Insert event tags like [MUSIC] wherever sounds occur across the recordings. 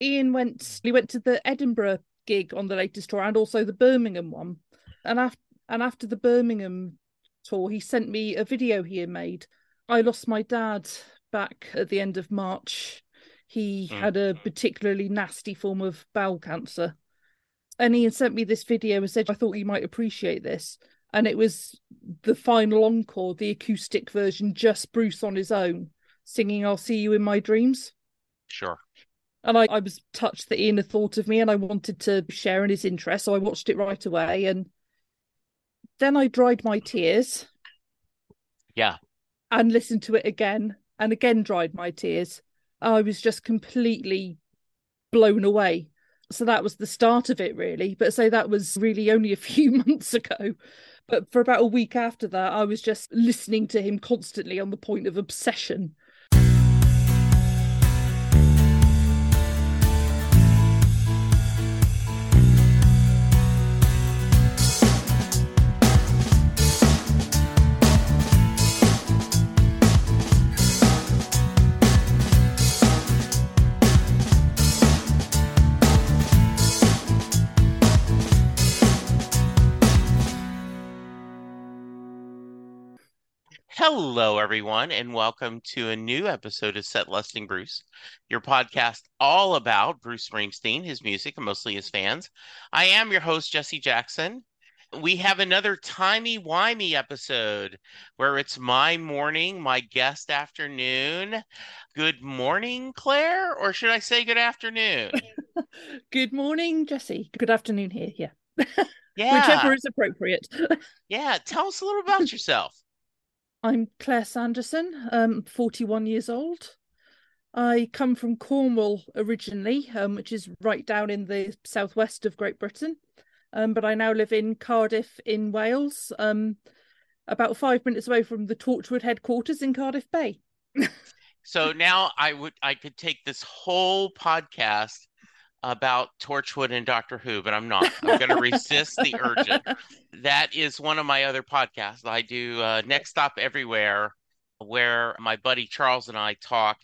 Ian went he went to the Edinburgh gig on the latest tour and also the Birmingham one. And after and after the Birmingham tour, he sent me a video he had made. I lost my dad back at the end of March. He mm. had a particularly nasty form of bowel cancer. And he had sent me this video and said, I thought you might appreciate this. And it was the final encore, the acoustic version, just Bruce on his own, singing I'll See You in My Dreams. Sure. And I, I was touched that Ian had thought of me and I wanted to share in his interest. So I watched it right away. And then I dried my tears. Yeah. And listened to it again and again dried my tears. I was just completely blown away. So that was the start of it, really. But say that was really only a [LAUGHS] few months ago. But for about a week after that, I was just listening to him constantly on the point of obsession. Hello, everyone, and welcome to a new episode of Set Lusting Bruce, your podcast all about Bruce Springsteen, his music, and mostly his fans. I am your host, Jesse Jackson. We have another timey wimey episode where it's my morning, my guest afternoon. Good morning, Claire, or should I say good afternoon? [LAUGHS] good morning, Jesse. Good afternoon here. Yeah. [LAUGHS] Yeah. Whichever is appropriate. [LAUGHS] yeah. Tell us a little about yourself. I'm Claire Sanderson, um, 41 years old. I come from Cornwall originally, um, which is right down in the southwest of Great Britain. Um, but I now live in Cardiff in Wales, um, about five minutes away from the Torchwood headquarters in Cardiff Bay. [LAUGHS] so now I would I could take this whole podcast about Torchwood and Doctor Who, but I'm not. I'm going to resist the urgent. [LAUGHS] That is one of my other podcasts. I do uh, Next Stop Everywhere, where my buddy Charles and I talk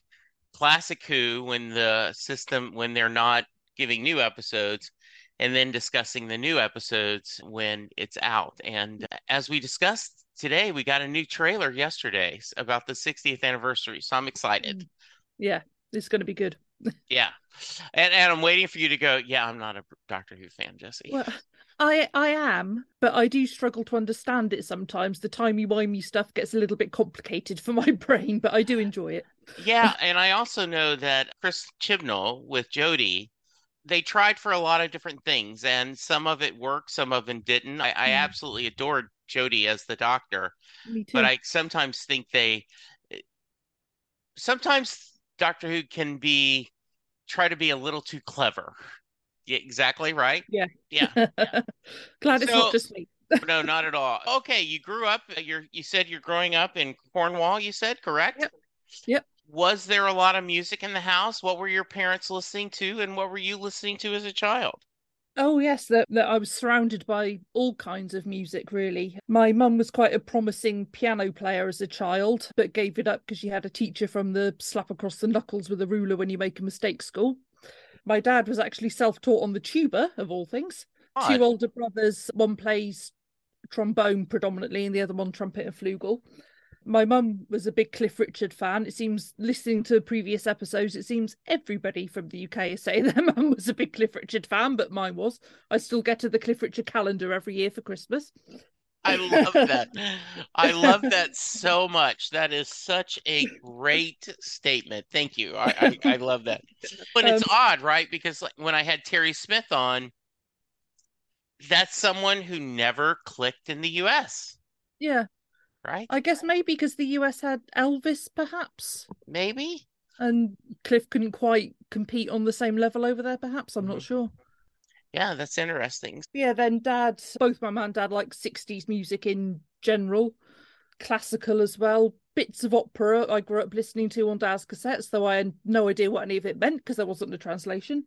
classic Who when the system when they're not giving new episodes, and then discussing the new episodes when it's out. And as we discussed today, we got a new trailer yesterday about the 60th anniversary, so I'm excited. Mm. Yeah, it's going to be good yeah, and and I'm waiting for you to go. Yeah, I'm not a Doctor Who fan, Jesse. Well, I I am, but I do struggle to understand it sometimes. The timey wimey stuff gets a little bit complicated for my [LAUGHS] brain, but I do enjoy it. yeah, and I also know that Chris Chibnall with Jodie, they tried for a lot of different things, and some of it worked, some of them didn't. I, I mm. absolutely adored Jodie as the Doctor, but I sometimes think they sometimes Doctor Who can be try to be a little too clever. Yeah, exactly right. Yeah. Yeah. [LAUGHS] yeah. Glad so, it's not just me. [LAUGHS] no, not at all. Okay, you grew up. Uh, you're. You said you're growing up in Cornwall. You said correct. Yep. Yep. Was there a lot of music in the house? What were your parents listening to, and what were you listening to as a child? Oh yes, that, that I was surrounded by all kinds of music really. My mum was quite a promising piano player as a child, but gave it up because she had a teacher from the slap across the knuckles with a ruler when you make a mistake school. My dad was actually self-taught on the tuba of all things. Odd. Two older brothers, one plays trombone predominantly and the other one trumpet and flugel my mum was a big Cliff Richard fan. It seems, listening to previous episodes, it seems everybody from the UK is saying [LAUGHS] their mum was a big Cliff Richard fan, but mine was. I still get to the Cliff Richard calendar every year for Christmas. I love that. I love that so much. That is such a great statement. Thank you. I, I, I love that. But it's um, odd, right? Because when I had Terry Smith on, that's someone who never clicked in the US. Yeah right? I guess maybe because the US had Elvis, perhaps. Maybe. And Cliff couldn't quite compete on the same level over there, perhaps. I'm not mm-hmm. sure. Yeah, that's interesting. Yeah, then dad, both my mum and dad like 60s music in general, classical as well, bits of opera I grew up listening to on dad's cassettes, though I had no idea what any of it meant because there wasn't a translation.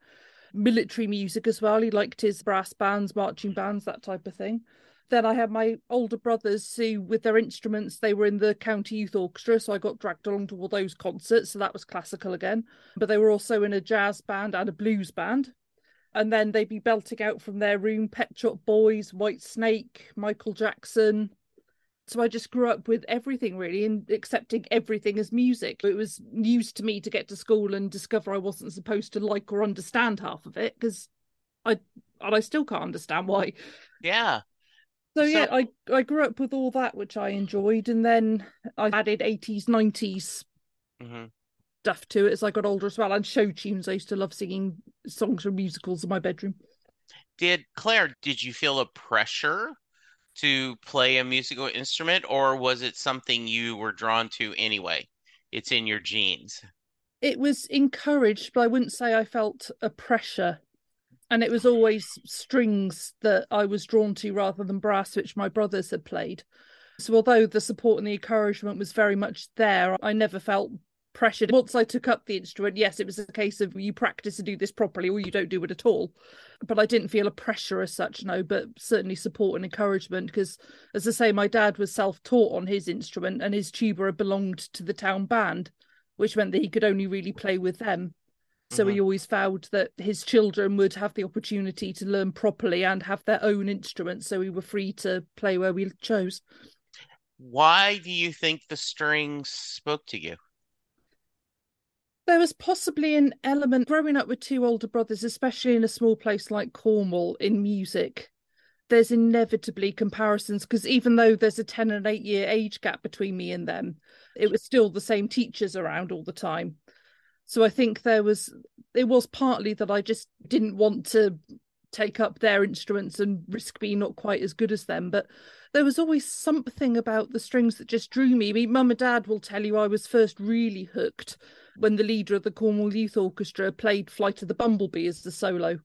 Military music as well. He liked his brass bands, marching bands, that type of thing Then I had my older brothers who, with their instruments, they were in the county youth orchestra. So I got dragged along to all those concerts. So that was classical again. But they were also in a jazz band and a blues band. And then they'd be belting out from their room Pet Shop Boys, Whitesnake, Michael Jackson. So I just grew up with everything really and accepting everything as music. It was news to me to get to school and discover I wasn't supposed to like or understand half of it because I and I still can't understand why. Yeah. So, so, yeah, I I grew up with all that which I enjoyed, and then I added eighties, 90s mm-hmm. stuff to it as I got older as well, and show tunes. I used to love singing songs from musicals in my bedroom. Did Claire? Did you feel a pressure to play a musical instrument, or was it something you were drawn to anyway? It's in your genes. It was encouraged, but I wouldn't say I felt a pressure and it was always strings that I was drawn to rather than brass, which my brothers had played. So although the support and the encouragement was very much there, I never felt pressured. Once I took up the instrument, yes, it was a case of you practice to do this properly or you don't do it at all. But I didn't feel a pressure as such, no, but certainly support and encouragement because, as I say, my dad was self taught on his instrument and his tuba belonged to the town band, which meant that he could only really play with them. So mm-hmm. he always vowed that his children would have the opportunity to learn properly and have their own instruments. So we were free to play where we chose. Why do you think the strings spoke to you? There was possibly an element growing up with two older brothers, especially in a small place like Cornwall in music. There's inevitably comparisons because even though there's a 10 and 8 year age gap between me and them, it was still the same teachers around all the time. So I think there was it was partly that I just didn't want to take up their instruments and risk being not quite as good as them. But there was always something about the strings that just drew me. I mean, Mum and Dad will tell you I was first really hooked when the leader of the Cornwall Youth Orchestra played Flight of the Bumblebee as the solo.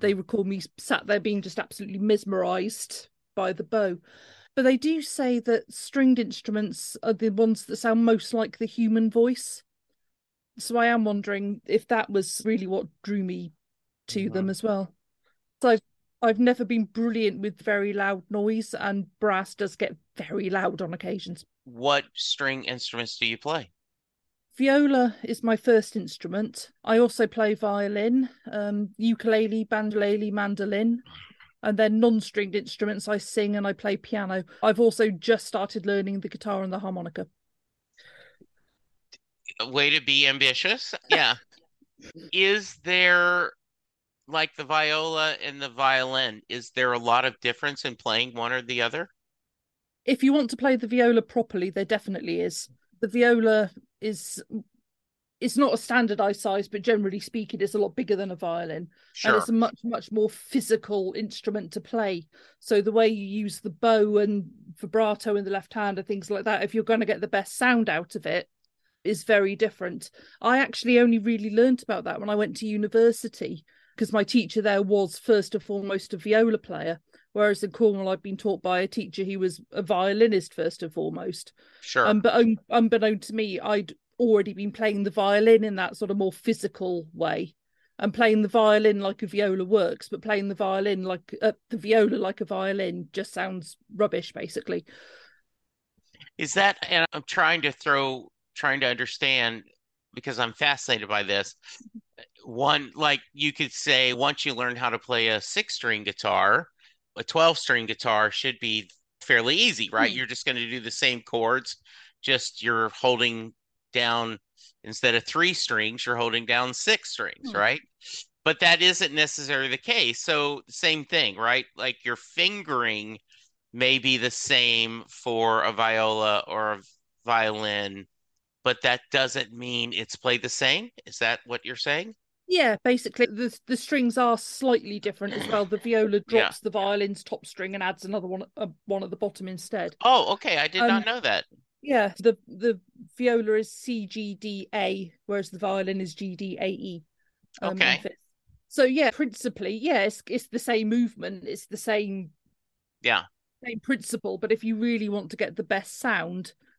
They recall me sat there being just absolutely mesmerised by the bow. But they do say that stringed instruments are the ones that sound most like the human voice. So I am wondering if that was really what drew me to them as well. So I've I've never been brilliant with very loud noise, and brass does get very loud on occasions. What string instruments do you play? Viola is my first instrument. I also play violin, um, ukulele, banjolele, mandolin, and then non-stringed instruments. I sing and I play piano. I've also just started learning the guitar and the harmonica way to be ambitious. [LAUGHS] Yeah. is there like the viola and the violin, is there a lot of difference in playing one or the other? If you want to play the viola properly, there definitely is. The viola is it's not a standardized size, but generally speaking, it's a lot bigger than a violin. Sure. And it's a much, much more physical instrument to play. So the way you use the bow and vibrato in the left hand and things like that, if you're going to get the best sound out of it, is very different. I actually only really learnt about that when I went to university because my teacher there was first and foremost a viola player, whereas in Cornwall I'd been taught by a teacher who was a violinist first and foremost. Sure. Um, but un- unbeknown to me, I'd already been playing the violin in that sort of more physical way. And playing the violin like a viola works, but playing the violin like uh, the viola like a violin just sounds rubbish, basically. Is that? And I'm trying to throw trying to understand because I'm fascinated by this. One, like you could say, once you learn how to play a six string guitar, a 12 string guitar should be fairly easy, right? Mm-hmm. You're just going to do the same chords, just you're holding down instead of three strings, you're holding down six strings, mm-hmm. right? But that isn't necessarily the case. So, same thing, right? Like your fingering may be the same for a viola or a violin but that doesn't mean it's played the same. Is that what you're saying? Yeah, basically the the strings are slightly different as well. The viola [CLEARS THROAT] drops yeah. the violin's top string and adds another one uh, one at the bottom instead. Oh, okay. I did um, not know that. Yeah, the the viola is C G D A, whereas the violin is G D A E. Um, okay. So yeah, principally, yeah, it's it's the same movement. It's the same. Yeah. Same principle, but if you really want to get the best sound,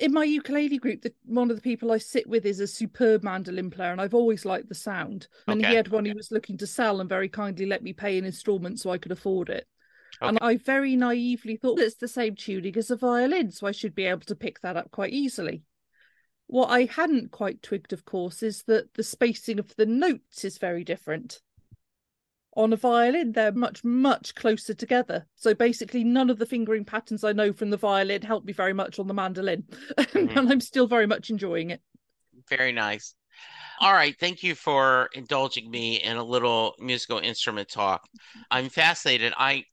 In my ukulele group, the, one of the people I sit with is a superb mandolin player, and I've always liked the sound. And Okay. he had one he was looking to sell, and very kindly let me pay in instalments so I could afford it. And I very naively thought it's the same tuning as a violin, so I should be able to pick that up quite easily. What I hadn't quite twigged, of course, is that the spacing of the notes is very different. On a violin, they're much, much closer together. So basically, none of the fingering patterns I know from the violin help me very much on the mandolin. [LAUGHS] Mhm. and I'm still very much enjoying it. Very nice. All right, thank you for indulging me in a little musical instrument talk. I'm fascinated. I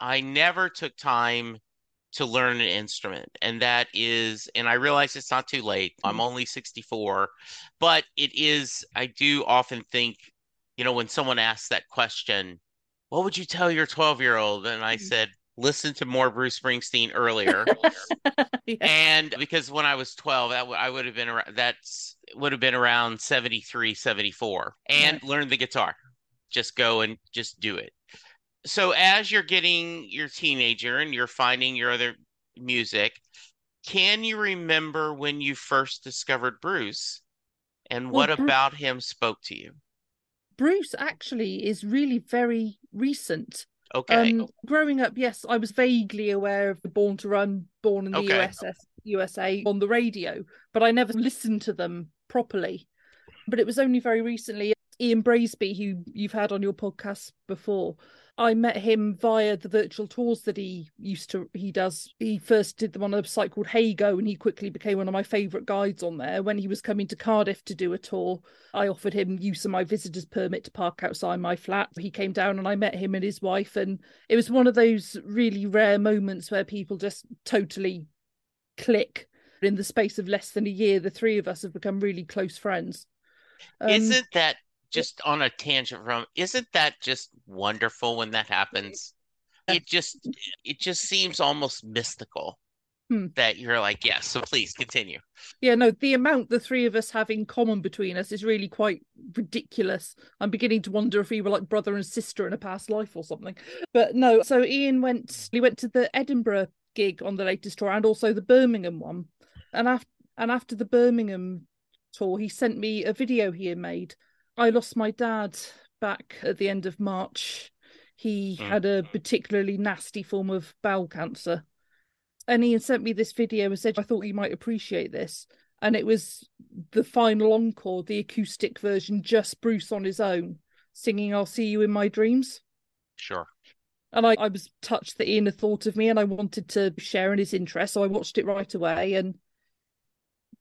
I never took time to learn an instrument, and that is, and I realize it's not too late. I'm only 64, but it is, I do often think, you know, when someone asks that question, what would you tell your 12-year-old? And I mm-hmm. said, listen to more Bruce Springsteen earlier. [LAUGHS] Yeah. And because when I was 12, that w- I would have been around, that's would have been around 73, 74 and learn the guitar. Just go and just do it. So as you're getting your teenager and you're finding your other music, can you remember when you first discovered Bruce and what Bru- about him spoke to you? Bruce actually is really very recent. Okay. Um, growing up, yes, I was vaguely aware of the Born to Run, Born in the Okay. USS, USA on the radio, but I never listened to them properly. But it was only very recently, Ian Braisby, who you've had on your podcast before, I met him via the virtual tours that he used to he does. He first did them on a site called Heygo, and he quickly became one of my favourite guides on there. When he was coming to Cardiff to do a tour, I offered him use of my visitor's permit to park outside my flat. He came down and I met him and his wife, and it was one of those really rare moments where people just totally click. In the space of less than a year, the three of us have become really close friends. Um, Isn't that just on a tangent from, isn't that just wonderful when that happens? It just it just seems almost mystical Hmm. that you're like, yes, so please continue. Yeah, no, the amount the three of us have in common between us is really quite ridiculous. I'm beginning to wonder if we were like brother and sister in a past life or something. But no, so Ian went he went to the Edinburgh gig on the latest tour and also the Birmingham one. And after and after the Birmingham tour, he sent me a video he had made. I lost my dad back at the end of March. He Mm. had a particularly nasty form of bowel cancer. And he had sent me this video and said, I thought you might appreciate this. And it was the final encore, the acoustic version, just Bruce on his own, singing I'll See You in My Dreams. Sure. And I, I was touched that Ian had thought of me and I wanted to share in his interest. So I watched it right away. And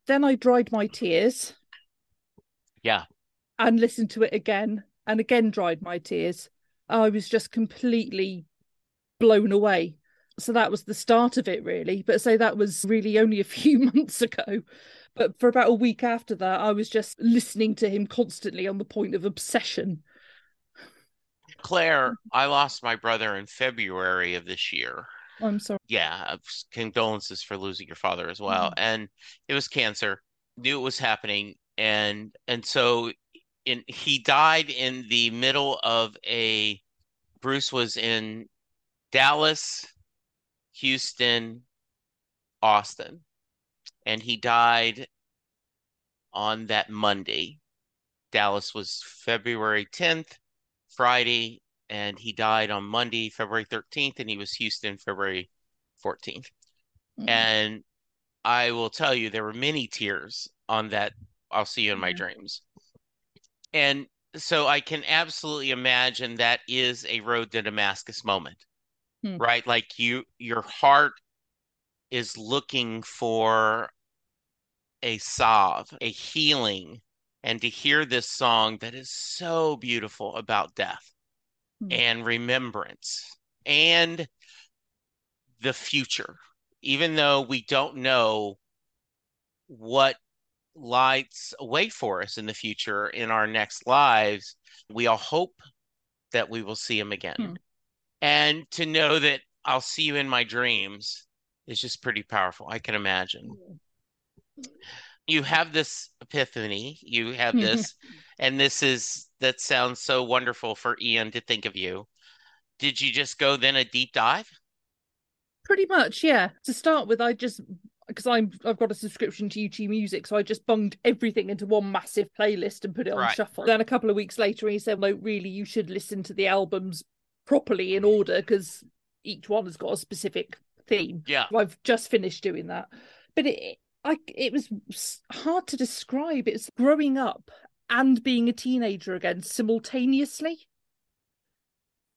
then I dried my tears Yeah. And listened to it again and again dried my tears. I was just completely blown away. So that was the start of it, really. But say that was really only a [LAUGHS] few months ago. But for about a week after that, I was just listening to him constantly on the point of obsession. Claire, I lost my brother in February of this year. I'm sorry. Yeah, condolences for losing your father as well. Mm-hmm. And it was cancer. Knew it was happening, and and so in he died in the middle of a Bruce was in Dallas, Houston, Austin, and he died on that Monday. Dallas was February 10th, Friday, and he died on Monday, February 13th, and he was Houston, February 14th. Mm. And I will tell you, there were many tears on that I'll see you in my Yeah. dreams. And so I can absolutely imagine that is a road to Damascus moment, Hmm. right? Like you, your heart is looking for a salve, a healing, and to hear this song that is so beautiful about death Hmm. and remembrance and the future, even though we don't know what lights away for us in the future in our next lives, we all hope that we will see him again. Hmm. And to know that I'll see you in my dreams is just pretty powerful. I can imagine. You have this epiphany, you have [LAUGHS] this, and this is that sounds so wonderful for Ian to think of you. Did you just go then a deep dive? Pretty much, yeah. To start with, I just because I'm I've got a subscription to YouTube Music, so I just bunged everything into one massive playlist and put it on Right. shuffle. Then a couple of weeks later, he said, "No, really, you should listen to the albums properly in order because each one has got a specific theme." Yeah. I've just finished doing that, but it I it was hard to describe. It's growing up and being a teenager again simultaneously.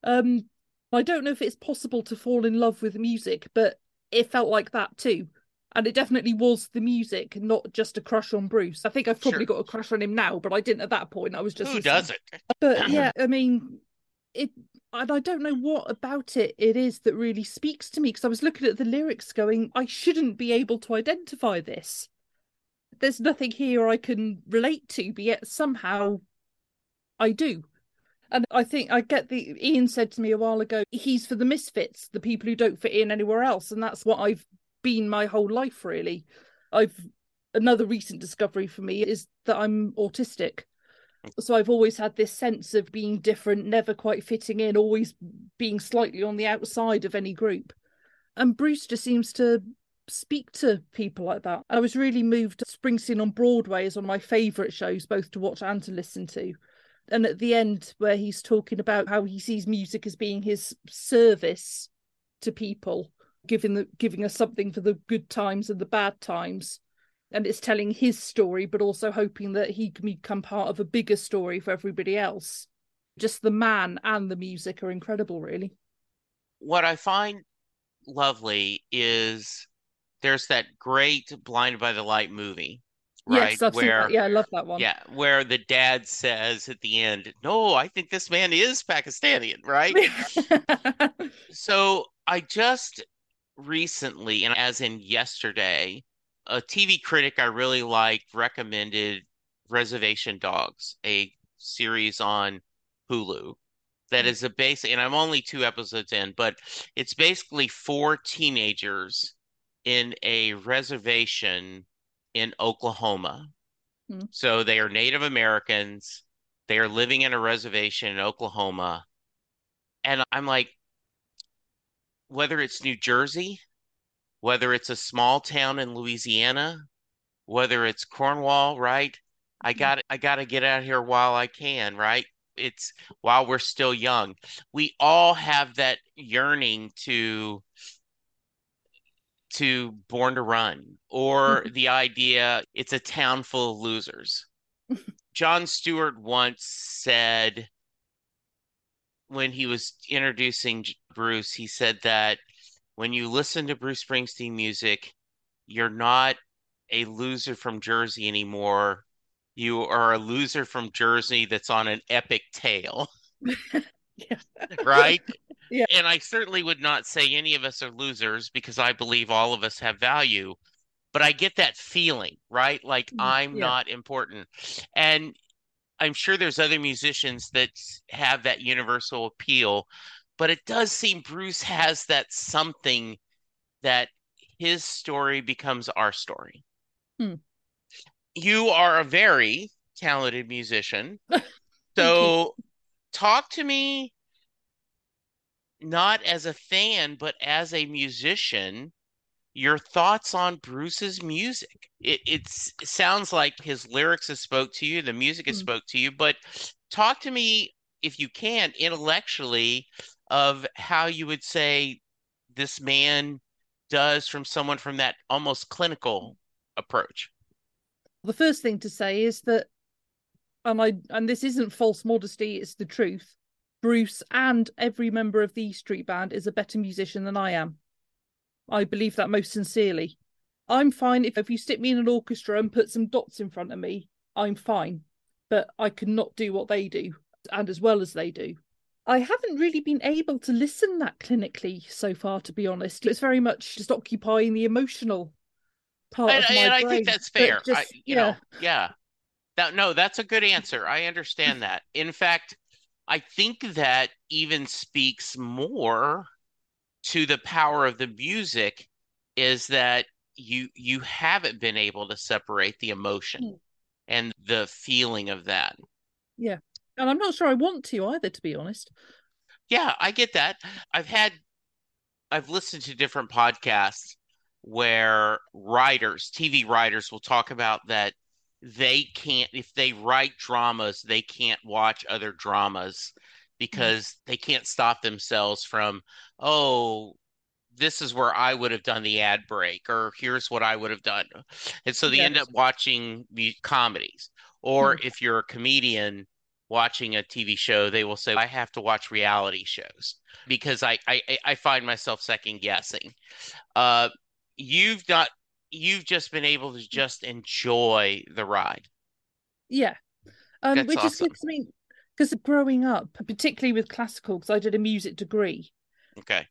Um, I don't know if it's possible to fall in love with music, but it felt like that too. And it definitely was the music, not just a crush on Bruce. I think I've probably Sure. got a crush on him now, but I didn't at that point. I was just Who listening. does it? But [CLEARS THROAT] yeah, I mean, it. And I don't know what about it it is that really speaks to me because I was looking at the lyrics, going, I shouldn't be able to identify this. There's nothing here I can relate to, but yet somehow I do. And I think I get the Ian said to me a while ago, he's for the misfits, the people who don't fit in anywhere else. And that's what I've been my whole life, really. I've another recent discovery for me is that I'm autistic. So I've always had this sense of being different, never quite fitting in, always being slightly on the outside of any group. And Bruce just seems to speak to people like that. I was really moved. Springsteen on Broadway is one of my favourite shows, both to watch and to listen to. And at the end, where he's talking about how he sees music as being his service to people, giving the giving us something for the good times and the bad times. And it's telling his story, but also hoping that he can become part of a bigger story for everybody else. Just the man and the music are incredible, really. What I find lovely is there's that great Blinded by the Light movie, right? Yes, I've where. Yeah, I love that one. yeah, where the dad says at the end, "No, I think this man is Pakistani," right? [LAUGHS] So I just recently, and as in yesterday, a TV critic I really liked recommended Reservation Dogs, a series on Hulu that is a base and I'm only two episodes in, but it's basically four teenagers in a reservation in Oklahoma. Hmm. So they are Native Americans. They are living in a reservation in Oklahoma. And I'm like, whether it's New Jersey, whether it's a small town in Louisiana, whether it's Cornwall, right? I mm-hmm. got I got to get out here while I can, right? It's while we're still young. We all have that yearning to to Born to Run or mm-hmm. the idea it's a town full of losers. [LAUGHS] Jon Stewart once said when he was introducing Bruce, he said that when you listen to Bruce Springsteen music, you're not a loser from Jersey anymore. You are a loser from Jersey that's on an epic tale. yeah. [LAUGHS] [LAUGHS] right? Yeah. And I certainly would not say any of us are losers because I believe all of us have value. But I get that feeling, right? Like Mm, I'm yeah. not important. And I'm sure there's other musicians that have that universal appeal, but it does seem Bruce has that something that his story becomes our story. Hmm. You are a very talented musician. [LAUGHS] So talk to me not as a fan, but as a musician, your thoughts on Bruce's music. It it's, it sounds like his lyrics have spoke to you, the music has Mm. spoke to you, but talk to me if you can intellectually of how you would say this man does from someone from that almost clinical approach. The first thing to say is that, and I and this isn't false modesty; it's the truth. Bruce and every member of the E Street Band is a better musician than I am. I believe that most sincerely. I'm fine if, if you stick me in an orchestra and put some dots in front of me, I'm fine. But I cannot do what they do and as well as they do. I haven't really been able to listen that clinically so far, to be honest. It's very much just occupying the emotional part And, of my and I brain. think that's fair. I, just- you know, yeah. That no, that's a good answer. I understand that. In fact, I think that even speaks more to the power of the music is that you you haven't been able to separate the emotion Mm. and the feeling of that. And I'm not sure I want to either, to be honest. Yeah, I get that. I've had, I've listened to different podcasts where writers, TV writers, will talk about that they can't, if they write dramas, they can't watch other dramas because they can't stop themselves from, oh, this is where I would have done the ad break, or here's what I would have done. And so they end up watching comedies. Or hmm. if you're a comedian, watching a TV show, they will say, I have to watch reality shows because I I, I find myself second guessing. Uh, you've not you've just been able to just enjoy the ride. Yeah. Um, That's which awesome. is good. I mean, because growing up, particularly with classical, because I did a music degree. Okay.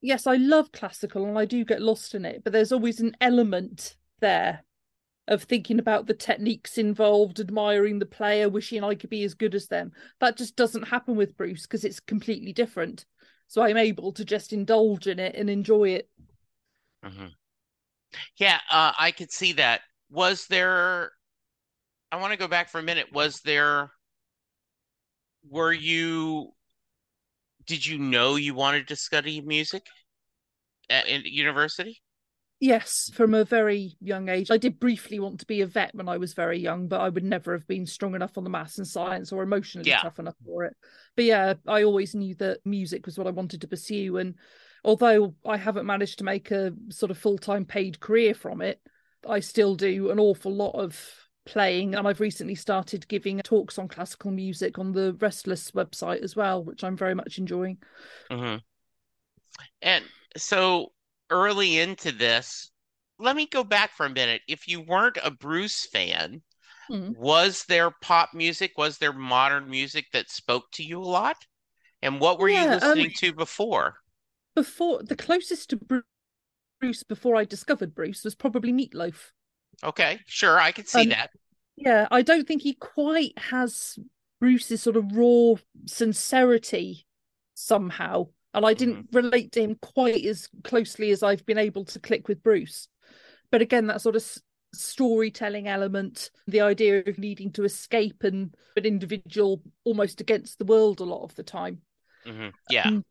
Yes, I love classical and I do get lost in it, but there's always an element there of thinking about the techniques involved, admiring the player, wishing I could be as good as them. That just doesn't happen with Bruce because it's completely different. So I'm able to just indulge in it and enjoy it. hmm Yeah, uh, I could see that. Was there, I want to go back for a minute. Was there, were you, did you know you wanted to study music at, university? Yes, from a very young age. I did briefly want to be a vet when I was very young, but I would never have been strong enough on the maths and science or emotionally Yeah. tough enough for it. But yeah, I always knew that music was what I wanted to pursue. And although I haven't managed to make a sort of full time paid career from it, I still do an awful lot of playing. And I've recently started giving talks on classical music on the Restless website as well, which I'm very much enjoying. hmm And so early into this, let me go back for a minute. If you weren't a Bruce fan, Mhm. was there pop music? Was there modern music that spoke to you a lot? And what were you Yeah, um, listening to before? Before the closest to Bruce before I discovered Bruce was probably Meatloaf. Okay, sure, I can see Um, that. Yeah, I don't think he quite has Bruce's sort of raw sincerity somehow. And I didn't relate to him quite as closely as I've been able to click with Bruce. But again, that sort of s- storytelling element, the idea of needing to escape and an individual almost against the world a lot of the time. hmm Yeah. Um,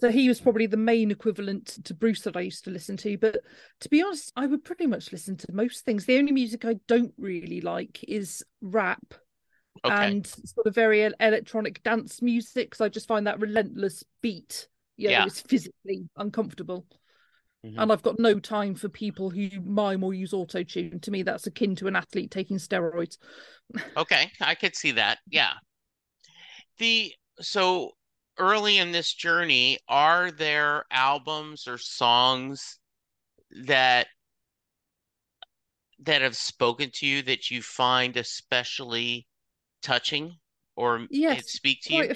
So he was probably the main equivalent to Bruce that I used to listen to. But to be honest, I would pretty much listen to most things. The only music I don't really like is rap Okay. and sort of very electronic dance music because I just find that relentless beat, you know, Yeah. it's physically uncomfortable. Mhm. And I've got no time for people who mime or use auto tune. To me, that's akin to an athlete taking steroids. [LAUGHS] Okay, I could see that. Yeah. The so early in this journey, are there albums or songs that that have spoken to you that you find especially touching or Yes, speak to you? a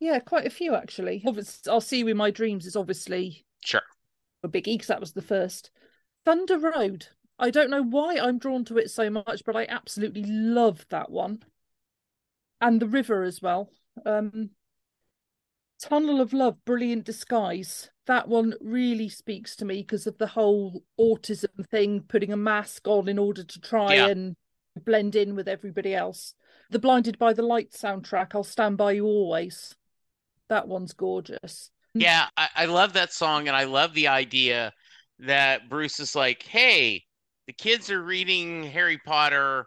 yeah, quite a few actually. Obviously, I'll see you in my dreams is obviously Sure. a biggie because that was the first. Thunder Road. I don't know why I'm drawn to it so much, but I absolutely love that one. And the river as well. Um Tunnel of Love, Brilliant Disguise. That one really speaks to me because of the whole autism thing, putting a mask on in order to try Yeah. and blend in with everybody else. The Blinded by the Light soundtrack, I'll Stand By You Always. That one's gorgeous. Yeah, I, I love that song and I love the idea that Bruce is like, hey, the kids are reading Harry Potter.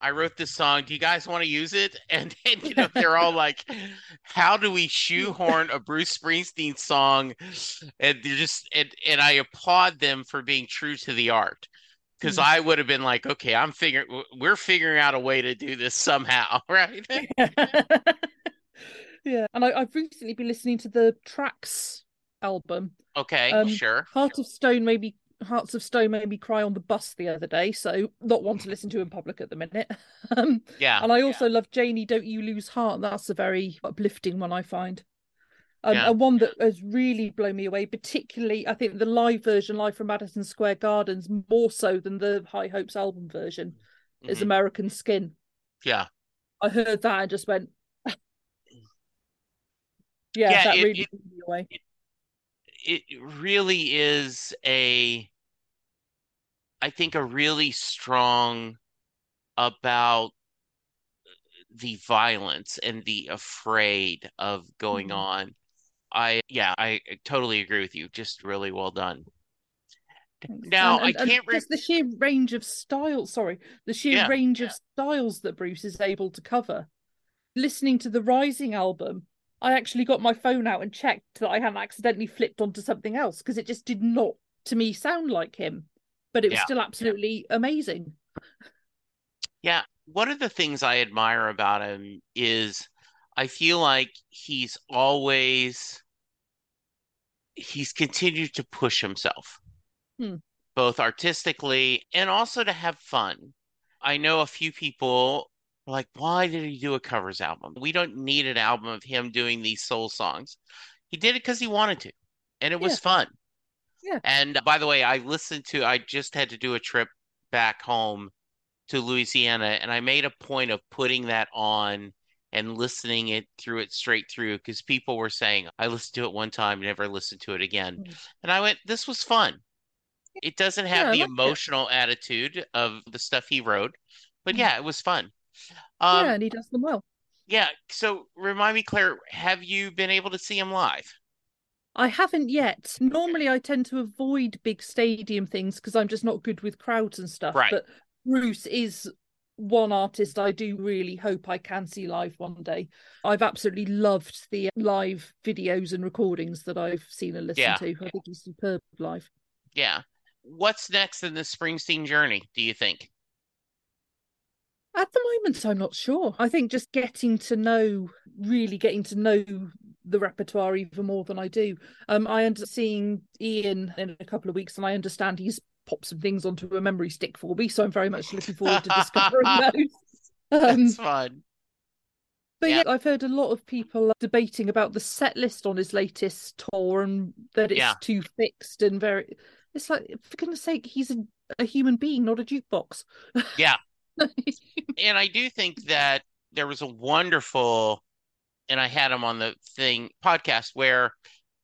I wrote this song. Do you guys want to use it? [LAUGHS] And then, you know, they're all like, how do we shoehorn a Bruce Springsteen song? And they're just, and, and I applaud them for being true to the art. Because Mm. I would have been like, okay, I'm figuring, we're figuring out a way to do this somehow, [LAUGHS] right? [LAUGHS] yeah, and I, I've recently been listening to the Tracks album. Okay, Um, sure. Heart of Stone maybe Hearts of Stone made me cry on the bus the other day, so not one to listen to in public at the minute. [LAUGHS] um, Yeah. and I also love Janie, Don't You Lose Heart. That's a very uplifting one I find. Um, Yeah. And one that has really blown me away, particularly I think the live version, live from Madison Square Gardens, more so than the High Hopes album version, is Mhm. American Skin. Yeah. I heard that and just went, yeah, Yeah, that it- really it- away. it really is a I think a really strong about the violence and the afraid of going Mhm. on. I yeah, I totally agree with you. Just really well done. Thanks. Now, And- I and- and can't re- just the sheer range of styles. Sorry, the sheer Yeah, range of styles that Bruce is able to cover. Listening to the Rising album, I actually got my phone out and checked that I hadn't accidentally flipped onto something else because it just did not, to me, sound like him. But it was Yeah. still absolutely amazing. Yeah, one of the things I admire about him is I feel like he's always he's continued to push himself, Hmm. both artistically and also to have fun. I know a few people like, why did he do a covers album? We don't need an album of him doing these soul songs. He did it because he wanted to, and it was fun. Yeah. And by the way, I listened to, I just had to do a trip back home to Louisiana, and I made a point of putting that on and listening it through it straight through because people were saying, I listened to it one time, never listened to it again. Mm. And I went, this was fun. It doesn't have Yeah, the liked it. emotional attitude of the stuff he wrote, but Mm. yeah, it was fun. Um, yeah, and he does them well. yeah, so remind me, Claire, have you been able to see him live? I haven't yet. Normally, I tend to avoid big stadium things because I'm just not good with crowds and stuff. Right. But Bruce is one artist I do really hope I can see live one day. I've absolutely loved the live videos and recordings that I've seen and listened Yeah. to. I think he's superb live. Yeah. What's next in the Springsteen journey, do you think? At the moment, I'm not sure. I think just getting to know, really getting to know the repertoire even more than I do. Um, I end up seeing Ian in a couple of weeks, and I understand he's popped some things onto a memory stick for me, so I'm very much looking forward to discovering [LAUGHS] those. Um, That's fun. but Yeah. yeah. I've heard a lot of people debating about the set list on his latest tour and that it's Yeah. too fixed and very. It's like, for goodness sake, he's a, a human being, not a jukebox. Yeah. [LAUGHS] And I do think that there was a wonderful, and I had him on the thing podcast where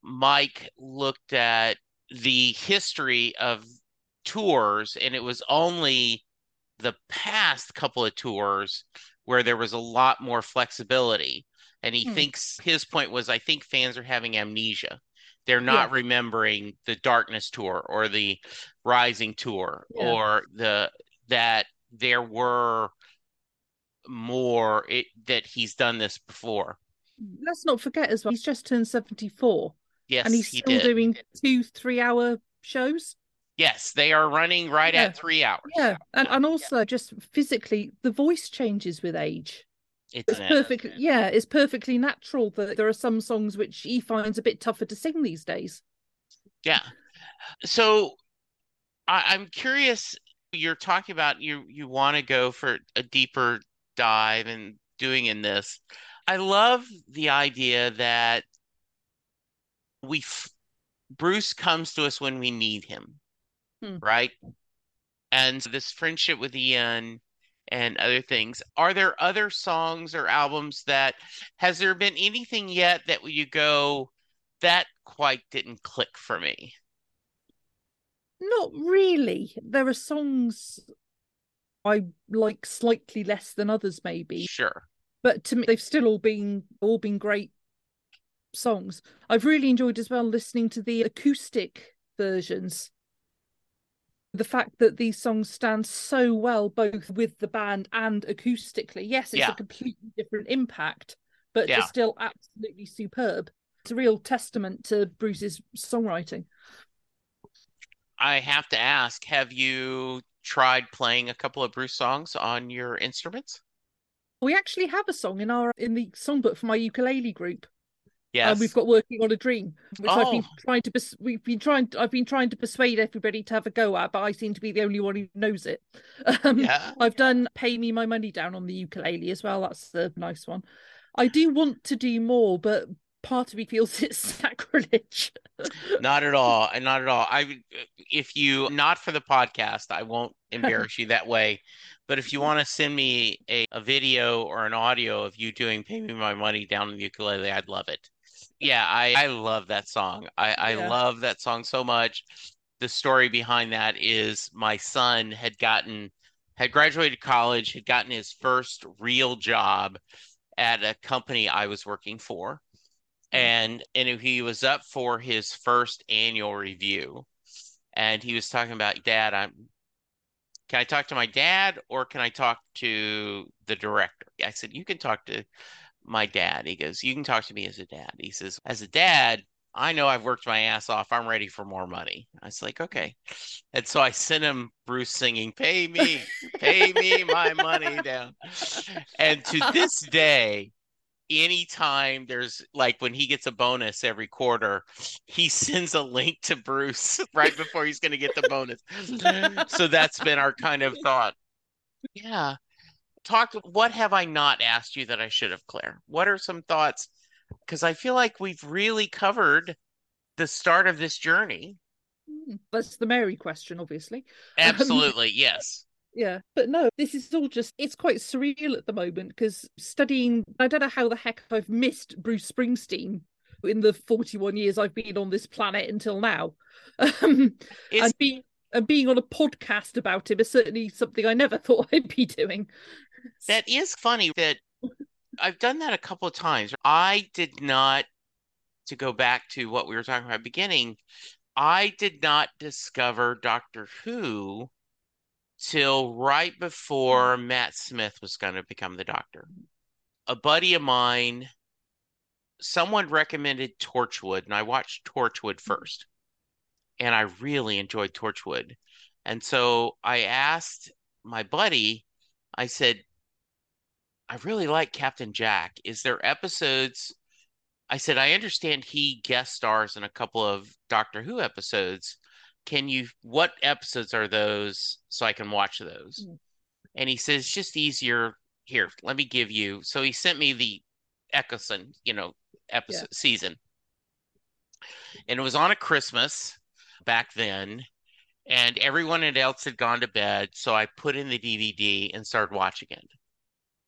Mike looked at the history of tours, and it was only the past couple of tours where there was a lot more flexibility. And he Hmm. thinks his point was, I think fans are having amnesia. They're not Yeah. remembering the Darkness tour or the Rising tour Yeah. or the that there were more it, that he's done this before. Let's not forget as well, he's just turned 74 Yes, and he's he still doing two, three hour shows. Yes, they are running right Yeah. at three hours. Yeah. And, and also, just physically, the voice changes with age. It's It's perfectly, yeah, it's perfectly natural that there are some songs which he finds a bit tougher to sing these days. Yeah. So I, I'm curious, you're talking about you you want to go for a deeper dive and doing in this. I love the idea that we f- Bruce comes to us when we need him, Hmm. right? And this friendship with Ian and other things. Are there other songs or albums that has there been anything yet that you go that quite didn't click for me? Not really. There are songs I like slightly less than others, maybe, Sure. but to me, they've still all been all been great songs. I've really enjoyed as well listening to the acoustic versions. The fact that these songs stand so well both with the band and acoustically. Yes, it's Yeah. a completely different impact, but Yeah. they're still absolutely superb. It's a real testament to Bruce's songwriting. I have to ask, have you tried playing a couple of Bruce songs on your instruments? We actually have a song in our in the songbook for my ukulele group. Yes. Um, we've got working on a dream, which I've been Oh. trying to. Pers- we've been trying. I've been trying to persuade everybody to have a go at, but I seem to be the only one who knows it. [LAUGHS] Um, Yeah. I've done "Pay Me My Money Down" on the ukulele as well. That's a nice one. I do want to do more, but part of me feels [LAUGHS] it's Not at all. and Not at all. I if you not for the podcast, I won't [LAUGHS] embarrass you that way. But if you want to send me a, a video or an audio of you doing Pay Me My Money down the ukulele, I'd love it. Yeah, I, I love that song. I, I Yeah. love that song so much. The story behind that is my son had gotten had graduated college, had gotten his first real job at a company I was working for and and he was up for his first annual review. And he was talking about dad i'm can i talk to my dad or can i talk to the director? I said you can talk to my dad. He goes you can talk to me as a dad. He says as a dad i know i've worked my ass off. I'm ready for more money. I was like okay. And so i sent him bruce singing pay me pay me my money down. And to this [LAUGHS] day anytime there's like when he gets a bonus every quarter, he [LAUGHS] sends a link to Bruce [LAUGHS] right before he's going to get the bonus. so that's been our kind of thought. Yeah. Talk, what have I not asked you that I should have, Claire? What are some thoughts? Because I feel like we've really covered the start of this journey. Hmm, That's the Mary question, obviously. [LAUGHS] Absolutely, yes. Yeah, but no, this is all just, it's quite surreal at the moment because studying, I don't know how the heck I've missed Bruce Springsteen in the 41 years I've been on this planet until now. [LAUGHS] Um, It's and, being, and being on a podcast about him is certainly something I never [LAUGHS] thought I'd be doing. That is funny that I've done that a couple of times. I did not, to go back to what we were talking about at the beginning, I did not discover Doctor Who till right before Matt Smith was going to become the Doctor. A buddy of mine, someone recommended Torchwood, and I watched Torchwood mm-hmm. first. And I really enjoyed Torchwood. And so I asked my buddy, I said, I really like Captain Jack. Is there episodes? I said, I understand he guest stars in a couple of Doctor Who episodes. Can you, what episodes are those so I can watch those? Mm. And he says, it's just easier. Here, let me give you. So he sent me the Eccleston, you know, episode season. And it was on a Christmas back then. And everyone else had gone to bed. So I put in the DVD and started watching it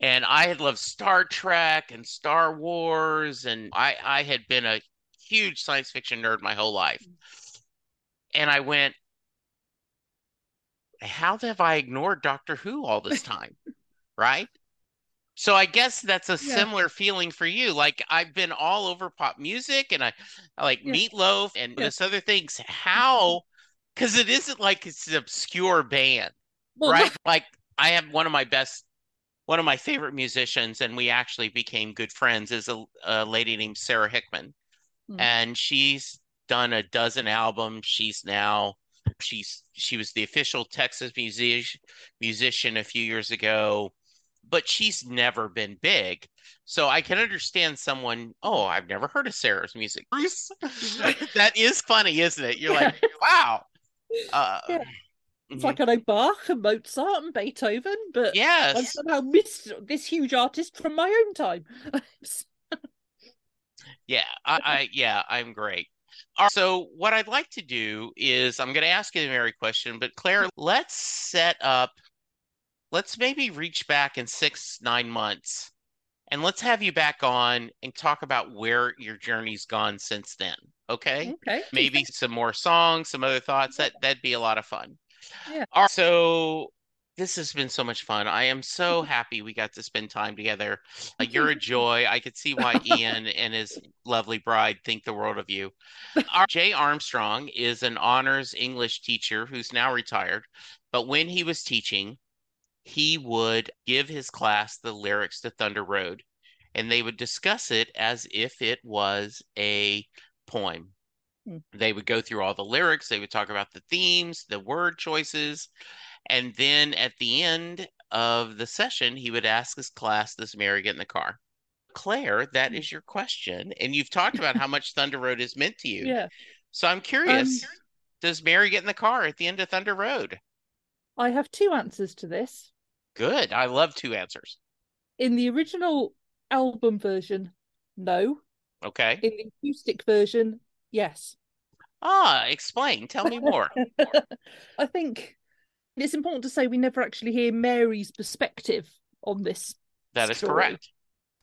and I had loved Star Trek and Star Wars, and I I had been a huge science fiction nerd my whole life. And I went, how have I ignored Doctor Who all this [LAUGHS] time? Right? So I guess that's a Yeah. similar feeling for you. Like I've been all over pop music and I, I like Yeah. Meatloaf and Yeah. this other things. How? Because it isn't like it's an obscure band, Well, right? Like I have one of my best, one of my favorite musicians, and we actually became good friends. Is a, a lady named Sara Hickman, Hmm. and she's done a dozen albums. She's now she's she was the official Texas music musician a few years ago, but she's never been big. So I can understand someone, oh, I've never heard of Sara's music. [LAUGHS] That is funny, isn't it? You're like, [LAUGHS] wow. Uh, Yeah. It's mhm. like I know Bach and Mozart and Beethoven, but yes. I've somehow missed this huge artist from my own time. [LAUGHS] Yeah, I, I yeah, I'm great. Right, so what I'd like to do is I'm going to ask you the Mary question, but Claire, let's set up, let's maybe reach back in six, nine months, and let's have you back on and talk about where your journey's gone since then. Okay? okay. Maybe some more songs, some other thoughts. That that'd be a lot of fun. Yeah. Right, so this has been so much fun. I am [LAUGHS] so happy we got to spend time together. Uh, you're a [LAUGHS] joy. I could see why Ian and his lovely bride think the world of you. [LAUGHS] Our, Jay Armstrong is an honors English teacher who's now retired, but when he was teaching, he would give his class the lyrics to Thunder Road, and they would discuss it as if it was a poem. Hmm. They would go through all the lyrics, they would talk about the themes, the word choices, and then at the end of the session, he would ask his class, Does Mary get in the car? Claire, that is your question. And you've talked about how much Thunder Road is meant to you. Yeah. So I'm curious, does Mary get in the car at the end of Thunder Road? I have two answers to this. Good. I love two answers. In the original album version, no. Okay. In the acoustic version, yes. Ah, explain. Tell me more. [LAUGHS] I think it's important to say we never actually hear Mary's perspective on this. That is story. correct.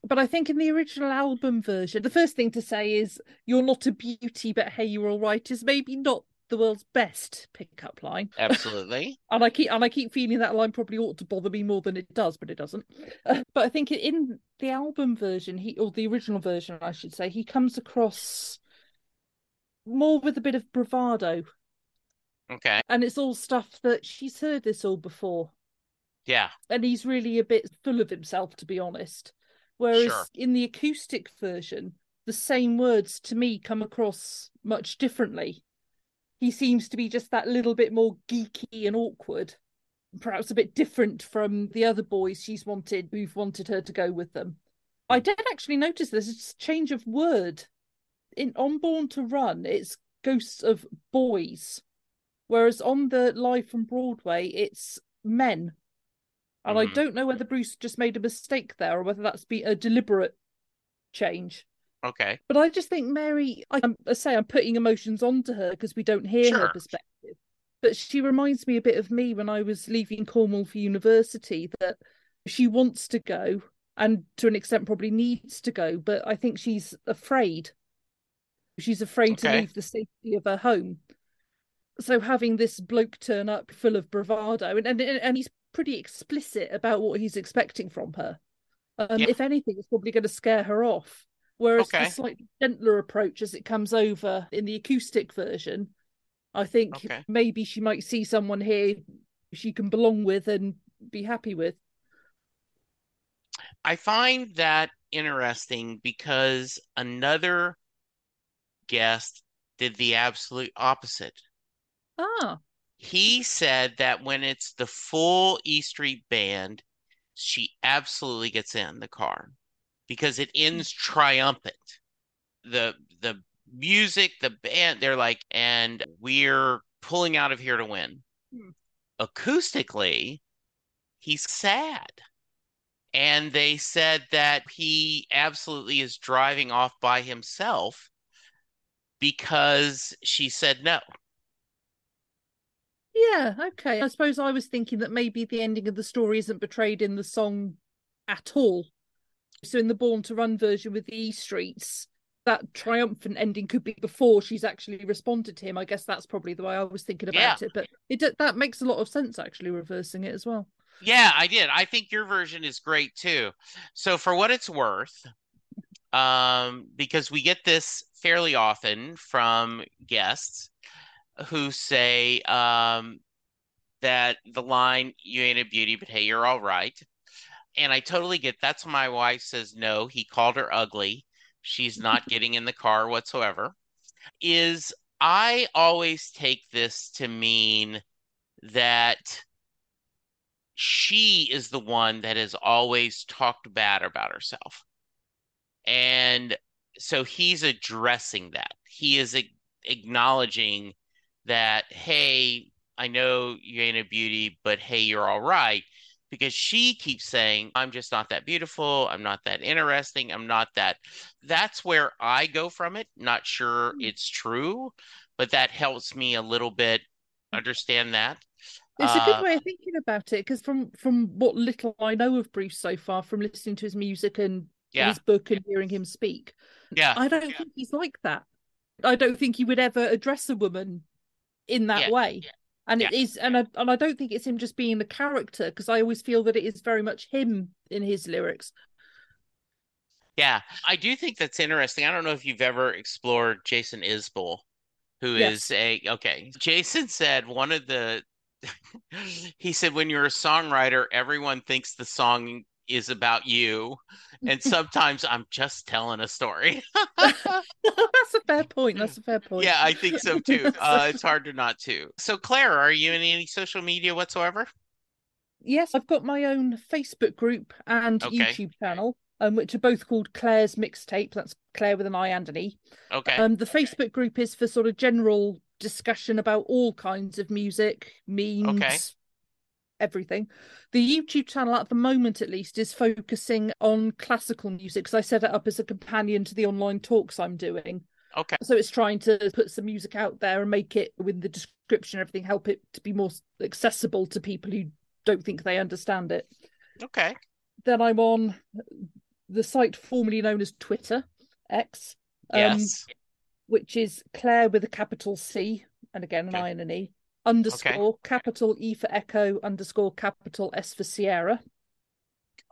But I think in the original album version, the first thing to say is "You're not a beauty, but hey, you're all right" is maybe not the world's best pickup line. Absolutely. [LAUGHS] And I keep and I keep feeling that line probably ought to bother me more than it does, but it doesn't. Uh, [LAUGHS] but I think in the album version, he or the original version, I should say, he comes across more with a bit of bravado, Okay. and it's all stuff that she's heard this all before, Yeah. and he's really a bit full of himself, to be honest. Whereas Sure. in the acoustic version, the same words to me come across much differently. He seems to be just that little bit more geeky and awkward, perhaps a bit different from the other boys she's wanted who've wanted her to go with them. I hmm. did actually notice this change of word. In On Born to Run, it's ghosts of boys, whereas on the live from Broadway, it's men. And I Mhm. don't know whether Bruce just made a mistake there or whether that's been a deliberate change. Okay. But I just think Mary, I, I say I'm putting emotions onto her because we don't hear her perspective. But she reminds me a bit of me when I was leaving Cornwall for university, that she wants to go and to an extent probably needs to go, but I think she's afraid. She's afraid to leave the safety of her home. So having this bloke turn up full of bravado, and and, and he's pretty explicit about what he's expecting from her. Um, Yeah. If anything, it's probably going to scare her off. Whereas Okay. the slightly gentler approach as it comes over in the acoustic version, I think Okay. maybe she might see someone here she can belong with and be happy with. I find that interesting because another guest did the absolute opposite. Ah, He said that when it's the full E Street band, she absolutely gets in the car because it ends triumphant. The the music, the band, they're like, and we're pulling out of here to win. Hmm. Acoustically, he's sad. And they said that he absolutely is driving off by himself because she said no. Yeah, okay. I suppose I was thinking that maybe the ending of the story isn't portrayed in the song at all. So in the Born to Run version with the E Streets, that triumphant ending could be before she's actually responded to him. I guess that's probably the way I was thinking about it. But it that makes a lot of sense actually, reversing it as well. Yeah, I did. I think your version is great too. So for what it's worth, um, because we get this fairly often from guests who say um, that the line "You ain't a beauty, but hey, you're all right," and I totally get. That's my wife says no. He called her ugly. She's not [LAUGHS] getting in the car whatsoever. Is I always take this to mean that she is the one that has always talked bad about herself. And so he's addressing that. He is acknowledging that, hey, I know you ain't a beauty, but hey, you're all right. Because she keeps saying, I'm just not that beautiful. I'm not that interesting. I'm not that. That's where I go from it. Not sure it's true, but that helps me a little bit understand that. It's a good Uh, way of thinking about it because from from what little I know of Bruce so far, from listening to his music and Yeah. his book and hearing him speak, Yeah. I don't think he's like that. I don't think he would ever address a woman in that Yeah. way. And it Yeah. is, and I, and I don't think it's him just being the character because I always feel that it is very much him in his lyrics. Yeah, I do think that's interesting. I don't know if you've ever explored Jason Isbell, who is Yes. a okay. Jason said one of the [LAUGHS] he said when you're a songwriter, everyone thinks the song is about you, and [LAUGHS] sometimes I'm just telling a story. [LAUGHS] That's a fair point. That's a fair point. Yeah, I think so too. [LAUGHS] Uh, it's hard to not to. So, Claire, are you in any social media whatsoever? Yes, I've got my own Facebook group and Okay. YouTube channel, um, which are both called Claire's Mixtape. That's Claire with an I and an E. Okay. Um, the Facebook group is for sort of general discussion about all kinds of music, memes, everything. The YouTube channel, at the moment at least, is focusing on classical music because I set it up as a companion to the online talks I'm doing. Okay. So it's trying to put some music out there and make it with the description, and everything, help it to be more accessible to people who don't think they understand it. Okay. Then I'm on the site formerly known as Twitter, X, um, Yes. which is Claire with a capital C and again an Okay. I and an E underscore capital E for Echo underscore capital S for Sierra.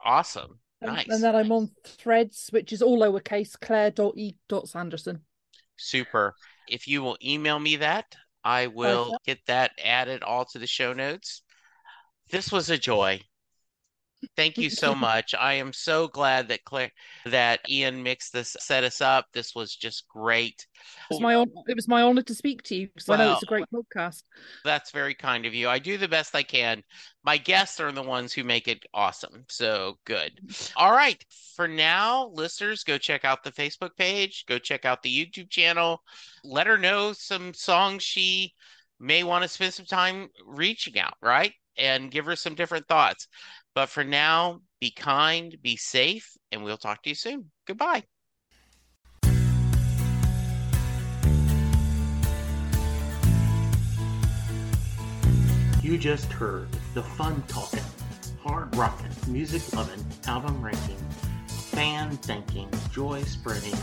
Awesome. And, Nice. and then I'm on Threads, which is all lowercase Claire.E.Sanderson. Super. If you will email me that, I will yeah. get that added all to the show notes. This was a joy. Thank you so much. I am so glad that Claire that Ian mixed this set us up. This was just great. It was my hon- it was my honor to speak to you because I know it's a great podcast. That's very kind of you. I do the best I can. My guests are the ones who make it awesome. So good. All right. For now, listeners, go check out the Facebook page, go check out the YouTube channel. Let her know some songs she may want to spend some time reaching out, right? And give her some different thoughts. But for now, be kind, be safe, and we'll talk to you soon. Goodbye. You just heard the fun talking, hard rocking, music loving, album ranking, fan thinking, joy spreading,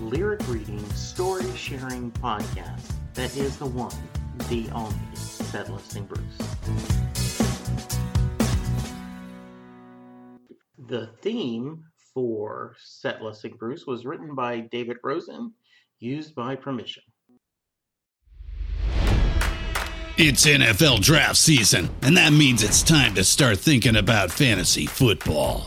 lyric reading, story sharing podcast that is the one, the only Set Listing Bruce. The theme for Set Listing Bruce was written by David Rosen, used by permission. It's NFL draft season, and that means it's time to start thinking about fantasy football.